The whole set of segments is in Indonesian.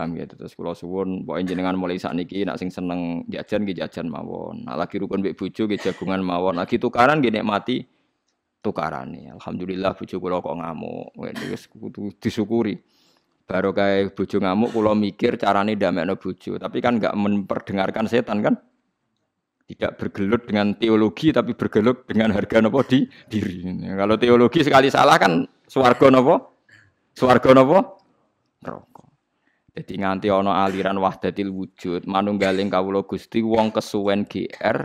Paham ya terus kula suwun pokoke jenengan mulai sakniki nak sing seneng jajan nggih jajan mawon. Nak lagi rukun mbek bojo nggih jagungan mawon. Lagi tukaran nggih nikmati tukarane. Alhamdulillah bojo kula kok ngamuk. Wis kudu disyukuri. Baru kayak bojo ngamuk kula mikir carane ndamekno bojo, tapi kan enggak memperdengarkan setan kan? Tidak bergelut dengan teologi tapi bergelut dengan harga nopo di diri. Kalau teologi sekali salah kan swarga nopo? Swarga nopo? Neraka. Jadi nganti ana aliran wahdatil wujud, manunggaling kawula Gusti wong kesuwen GR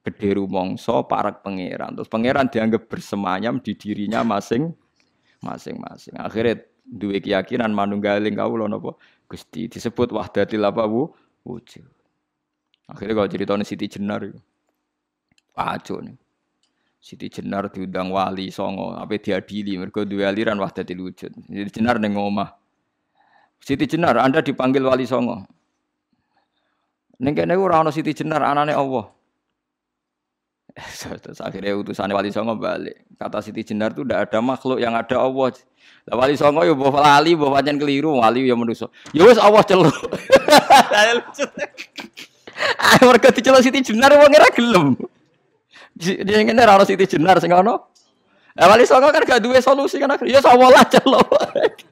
gede rumangsa parak pangeran. Terus pangeran dianggap bersemayam di dirinya masing masing-masing. Akhirnya duwe keyakinan manunggaling kawula napa Gusti disebut wahdatil apa wu wujud. Akhirnya kalau ceritanya Siti Jenar itu, pacu nih. Siti Jenar diundang wali songo, apa diadili, mereka dua aliran wahdatil wujud. Siti Jenar neng omah. Siti Jenar, Anda dipanggil wali songo. Neng kene ora ana Siti Jenar anane Allah. Terus akhirnya utusan wali songo balik. Kata Siti Jenar itu tidak ada makhluk yang ada Allah. Lah wali songo yo mbah lali, mbah pancen keliru, wali yo manusa. Ya wis Allah celuk. Ah mergo diceluk Siti Jenar wong ora gelem. Dia ngene ora ono Siti Jenar sing ono. Lah wali songo kan gak duwe solusi kan akhirnya ya Allah lah celuk.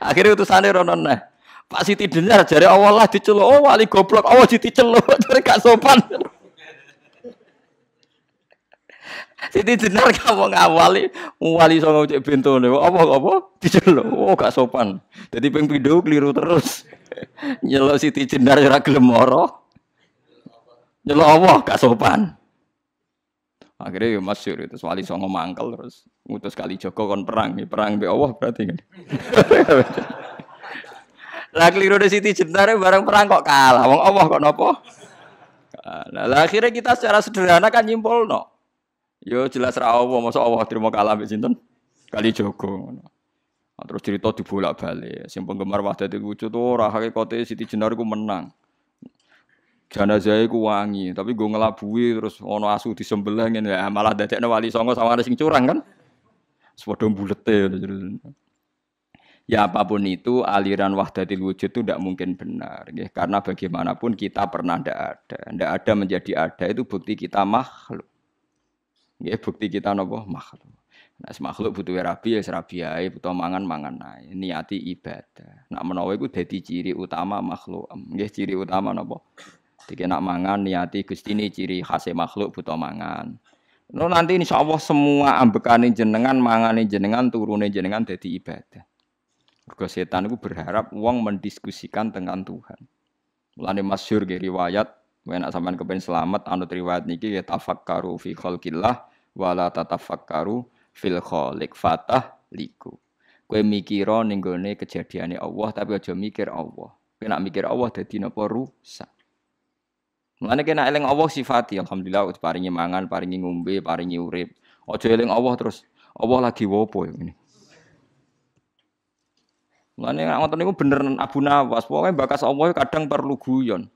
Akhirnya utusane rono nah. Pak Siti Jenar jare Allah lah diceluk. Oh wali goblok, Allah diceluk. Jare gak sopan. Siti Jenar kamu ngawali wali songo cek bentone. Apa apa diceluk. Oh gak sopan. Jadi ping pindho keliru terus. Nyeluk Siti Jenar ora gelem moro. Nyeluk Allah gak sopan. Akhirnya ya masyur itu wali songo mangkel terus ngutus kali Joko kon perang nih perang be Allah berarti kan. Lah keliru di Siti Jenar bareng perang kok kalah. Wong Allah kok nopo? Nah, akhirnya kita secara sederhana kan nyimpul no. Yo jelas ra Allah, masa Allah terima kalah mbek sinten? Kali Joko. Nah, terus cerita dibolak-balik. Sing penggemar Wahdatul Wujud ora hakikate Siti Jenar iku menang. Jenazah iku wangi, tapi gue ngelabui terus ono asu disembelih ngene. Ya malah dadekno wali songo sama ada sing curang kan. Sepodo bulete. Ya apa pun itu aliran wahdatil wujud itu tidak mungkin benar ya. karena bagaimanapun kita pernah tidak ada. Tidak ada menjadi ada itu bukti kita makhluk. Ya bukti kita nopo? Makhluk. Nah makhluk butuh rabi ya serabi ae butuh mangan mangan ae. Niati ibadah. Nak menawa iku dadi ciri utama makhluk. Nggih ciri utama nopo Jadi nak mangan niati Gusti ini ciri khas makhluk butuh mangan. No, nanti insya Allah semua ambekane jenengan, mangane jenengan, turune jenengan jadi ibadah. Mergo setan itu berharap uang mendiskusikan dengan Tuhan. Mulane masyhur ge riwayat, wen sampean kepen selamat anut riwayat niki ya tafakkaru fi khalqillah wala tatafakkaru fil khaliq fatah liku. Kowe mikira ning gone kejadiane Allah tapi aja mikir Allah. Kowe nak mikir Allah dadi napa rusak. Mulane kena eling Allah sifati, alhamdulillah paringi mangan, paringi ngombe, paringi urip. Aja eling Allah terus Allah lagi wopo ini. Mulane ngoten niku bener Abu Nawas, pokoke bakas Allah kadang perlu guyon.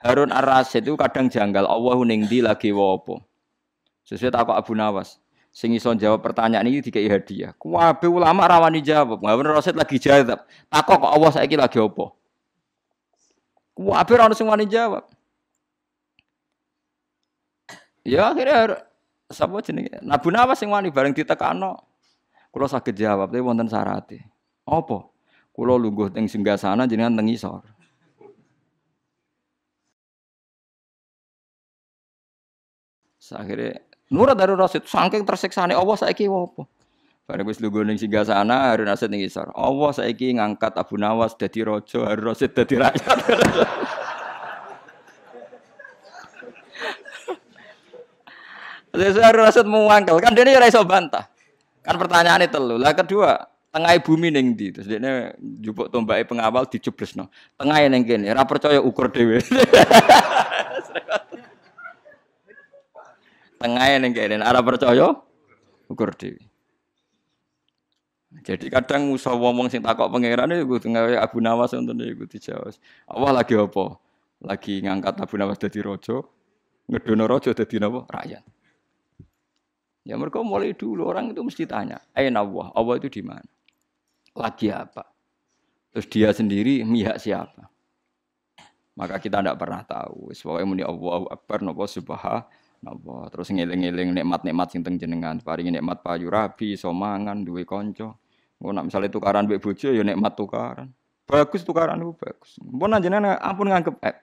Harun Ar-Rasyid itu kadang janggal Allah ning ndi lagi wopo. Sesuai takok Abu Nawas. Sing iso jawab pertanyaan ini dikai hadiah. Kuwabe ulama rawani jawab. Harun Ar-Rasyid lagi jawab. Takok kok Allah saiki lagi opo? Kuwabe ora ono sing wani jawab. Ya akhirnya sapa jenenge? Nabu Nawas sing wani bareng ditekano. Kula saged jawab tapi wonten syarate. Apa? Kula lungguh teng singgasana jenengan teng isor. Akhirnya Nurut dari Rasid saking tersiksane Allah saiki apa? Bareng wis lungguh ning singgasana Harun Rasid ning isor. Allah saiki ngangkat Abu Nawas dadi raja, Harun Rasid dadi rakyat. Saya Rasid muangkel kan dia ini iso bantah. Kan pertanyaannya telu. Lah kedua, tengah bumi ning ndi? Terus dia jupuk tombake pengawal dicublesno. Tengah ning kene, ora percaya ukur dhewe. Tengah ning kene, ora percaya ukur dhewe. Jadi kadang usah ngomong sing takok pangeran iku tengah Abu Nawas ngoten iku dijawab. Allah lagi apa? Lagi ngangkat Abu Nawas dadi raja, ngedono raja dadi napa? Rakyat. Ya mereka mulai dulu orang itu mesti tanya, Aina Allah, Allah itu di mana? Lagi apa? Terus dia sendiri mihak siapa? Maka kita tidak pernah tahu. Pokoknya muni Allahu Akbar nopo subhanallah. Terus ngeling-eling nikmat-nikmat sing teng jenengan. Paringi nikmat payu rabi, somangan, duwe kanca. Mau nak misalnya tukaran mbek bojo ya nikmat tukaran. Bagus tukaran itu bagus. Mpun jenengan ampun nganggep eh.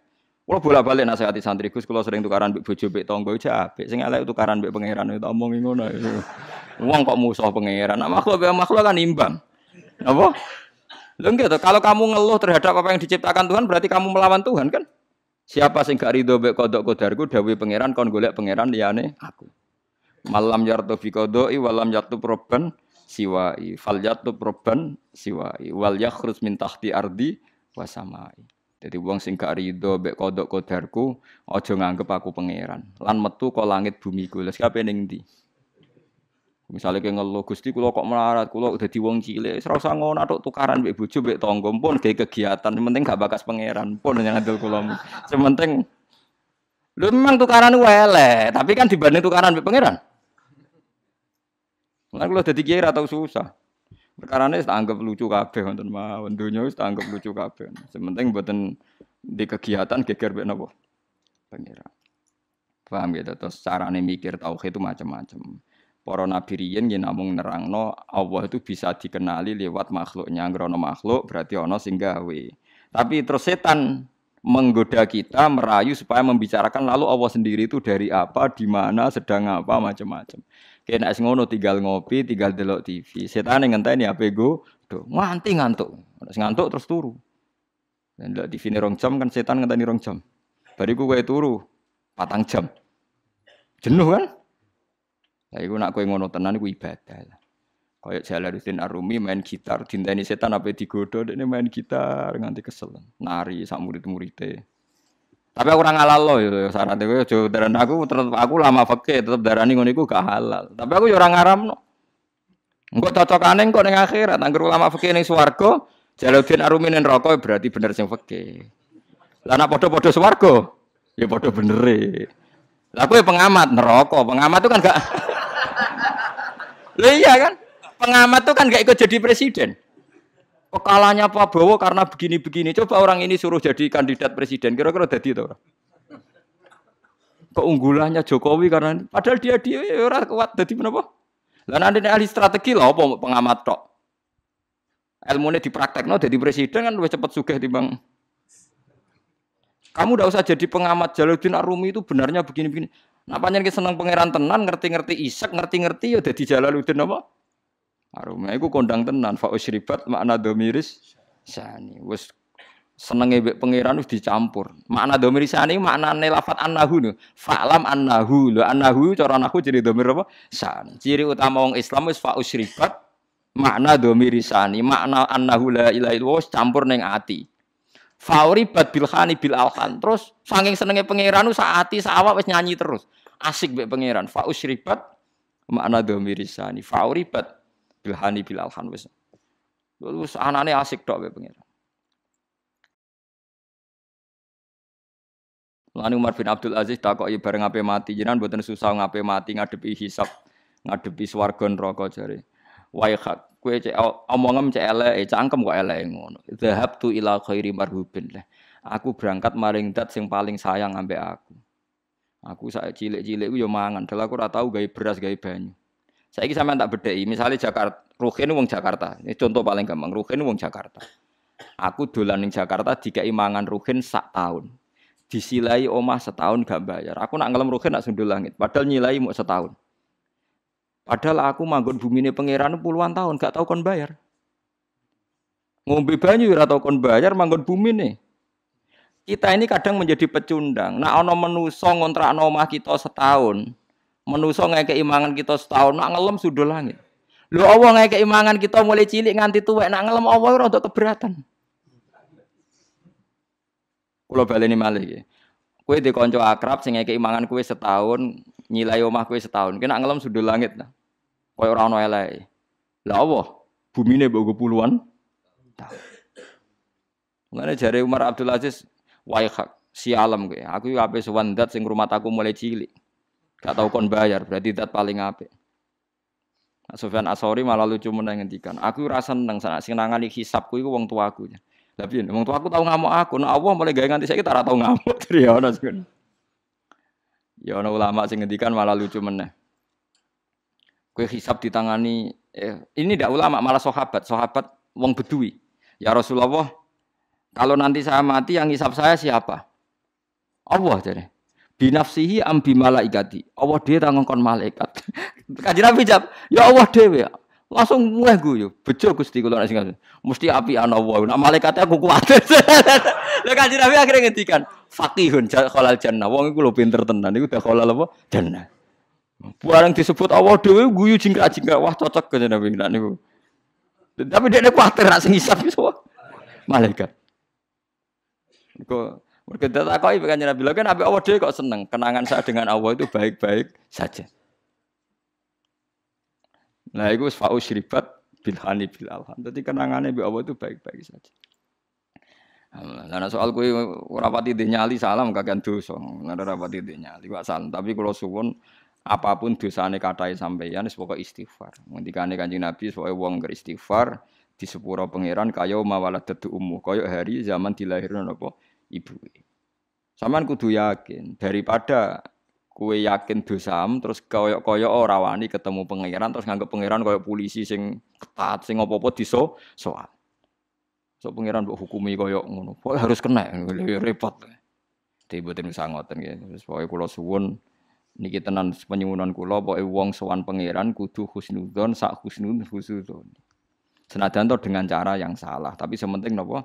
Kalau bolak-balik nasihati santri Gus, kalau sering tukaran mbek bojo mbek tangga itu apik. Sing elek tukaran mbek pangeran itu omongi ngono. Wong kok musuh pangeran. Nah, makhluk makhluk kan imbang. Apa? Lho gitu, kalau kamu ngeluh terhadap apa yang diciptakan Tuhan berarti kamu melawan Tuhan kan? Siapa sing gak ridho mek kodok kodarku dawuhe pangeran kon golek pangeran liyane aku. Malam yartu fi qodoi walam yartu proban siwai fal yartu proban siwai wal yakhrus min tahti ardi wasamai. Jadi wong sing gak rido mek kodok kodarku aja nganggep aku pangeran. Lan metu kok langit bumi ku. Lha sikape ning ndi? Misalnya kayak ngeluh Gusti kulo kok melarat, kulo udah di wong cilik, usah ngono tok tukaran mbek bojo mbek tangga pun kayak kegiatan, penting gak bakas pangeran pun yang ngandel kulo. Sementing Lu memang tukaran wele, tapi kan dibanding tukaran mbek pangeran. Lah kulo dadi kiai atau susah. Perkarane wis anggap lucu kabeh wonten mawon, donya wis anggap lucu kabeh. Sementing mboten di kegiatan geger mbek napa? Pangeran. Paham gitu, terus carane mikir tauhid itu macam-macam para nabi riyen yen namung nerangno Allah itu bisa dikenali lewat makhluknya ngrono makhluk berarti ana sing gawe tapi terus setan menggoda kita merayu supaya membicarakan lalu Allah sendiri itu dari apa di mana sedang apa macam-macam kena es ngono tinggal ngopi tinggal delok TV setan yang ngenteni apa go do nganti ngantuk. Ngantuk terus turu. Dan delok TV ini rong jam kan setan ngenteni rong jam. Bariku kowe turu patang jam. Jenuh kan? Lah iku nak kowe ngono tenan iku ibadah. Kayak Jalaluddin Arumi main gitar, dinteni setan apa digodo, dia main gitar nganti kesel, nari sak murid-muride. Tapi aku orang halal loh, ya syarat itu jauh dari aku tetap aku lama fakir, tetap darani ngono iku gak halal. Tapi aku ya orang ngaram no. Engko cocokane engko ning akhirat, angger ulama fikih ning swarga, Jalaluddin Arumi ning neraka berarti bener sing fikih. Lah nek padha-padha swarga, ya padha bener. Lah kowe pengamat neraka, pengamat itu kan gak Loh iya kan? Pengamat tuh kan gak ikut jadi presiden. Pekalanya Prabowo karena begini-begini. Coba orang ini suruh jadi kandidat presiden. Kira-kira jadi itu orang. Keunggulannya Jokowi karena padahal dia dia orang kuat jadi kenapa? Lah nanti ahli strategi lah apa pengamat tok. Ilmunya dipraktekno jadi presiden kan lebih cepat sugih timbang kamu tidak usah jadi pengamat Jalaluddin Arumi itu benarnya begini-begini. Nah panjang seneng pangeran tenan, ngerti-ngerti isak, ngerti-ngerti ya jadi Jalaluddin apa? Arumi iku kondang tenan fa usribat makna domiris sani. Wis senenge mbek pangeran wis dicampur. Makna domiris sani maknane lafat annahu nu. Fa'lam annahu. Lho annahu cara aku jadi domir apa? San. Ciri utama wong Islam wis fa usribat makna domiris sani. Makna annahu la ilaha illallah campur ning ati. Fauri bad bilhani bil alhan. Terus saking senenge pangeran saati sawak wis nyanyi terus. Asik mbek pangeran. Fa usribat makna domirisani. Fauri bad bilhani bil alhan wis. Terus anane asik tok mbek pangeran. Lalu Umar bin Abdul Aziz takoki bareng ape mati jenengan mboten susah ngape mati ngadepi hisab, ngadepi swarga neraka jare. Waihat Kue cek omongem cek elek, cangkem kok elek ngono. Zahab tu ila khairi marhubin lah. Aku berangkat maring dat sing paling sayang ambek aku. Aku saya cilik-cilik ku mangan, dal aku ora tau gawe beras gawe banyu. Saiki sampean tak bedheki, misalnya Jakarta, Ruhin wong Jakarta. Ini contoh paling gampang, Ruhin wong Jakarta. Aku dolan ning Jakarta dikai mangan Ruhin sak tahun. Disilai omah setahun gak bayar. Aku nak ngelem Ruhin nak sundul langit, padahal nyilai mau setahun. Padahal aku manggon bumi ini pangeran puluhan tahun gak tahu kon bayar. Ngombe banyu ora tau kon bayar manggon bumi nih. Kita ini kadang menjadi pecundang. Nah ono menuso ngontrak omah kita setahun. Menuso ngeke imangan kita setahun nak ngelem sudah langit. Lu Allah ngeke imangan kita mulai cilik nganti tuwek nak ngelem Allah ora untuk keberatan. Kulo baleni malih iki. Kowe di konco akrab sing ngeke imangan kue setahun, nyilai omah kue setahun. Kena ngelem sudah langit nah. Kaya ora ana eleke. Lah Allah, bumine mbok puluhan tahun. Mengenai jari Umar Abdul Aziz, hak si alam gue. Aku ape sowan dat sing rumah aku mulai cilik. Gak tau kon bayar, berarti dat paling apik. Nah, Sufyan Asori malah lucu meneng ngendikan, aku rasa seneng sana sing nangani hisabku iku wong tuaku. Lah piye wong tuaku tau ngamuk aku, nah Allah mulai gawe nganti saiki tak tau ngamuk. Ya ono sing. Ya ono ulama sing ngendikan malah lucu meneh. Kue hisab ditangani eh, ini tidak ulama malah sahabat, sahabat wong bedui. Ya Rasulullah, kalau nanti saya mati yang hisab saya siapa? Allah jadi. Binafsihi am malaikati. Allah dia tangongkon malaikat. Kaji Nabi jawab, ya Allah dewe. Langsung mulai guyu. Bejo Gusti kula nek sing mesti api ana Allah. Nak malaikate aku kuat. Lah Kaji Nabi akhirnya ngendikan, faqihun khalal jannah. Wong iku lho pinter tenan iku khalal apa? Jannah. Barang disebut Allah dewe guyu jingkrak-jingkrak. Wah cocok ke Nabi niku. Tapi dia kuatir nak sing hisab iso. Malaikat. Kok mereka tak kau kanjeng Nabi, kan Nabi Allah dia kok seneng. Kenangan saya dengan Allah itu baik-baik saja. Nah itu fa'u syribat bilhani bil alhan. Jadi kenangannya Nabi Allah itu baik-baik saja. Nah, soal kue rapati nyali salam kagian dosa. Nggak rapati nyali kok salam. Tapi kalau suwun apa pun dosane katai sampeyan semoga istighfar. Ngendikane Kanjeng Nabi supaya wong istighfar di sepuro pangeran kaya mawaladatu ummu. Kaya hari zaman dilahirno napa ibu. Saman kudu yakin daripada kue yakin dosam terus koyok-koyok ora wani ketemu pangeran terus nganggep pangeran koyok polisi sing ketat sing apa-apa diso soal. So pangeran mbok hukumi koyok ngono. Pokoke harus kena repot. Tiba-tiba bisa ngoten nggih. Terus pokoke kula suwun niki tenan penyuwunan kula pokoke wong sowan pangeran kudu husnudzon sak husnul husnudzon. Senajan to dengan cara yang salah, tapi sementing napa?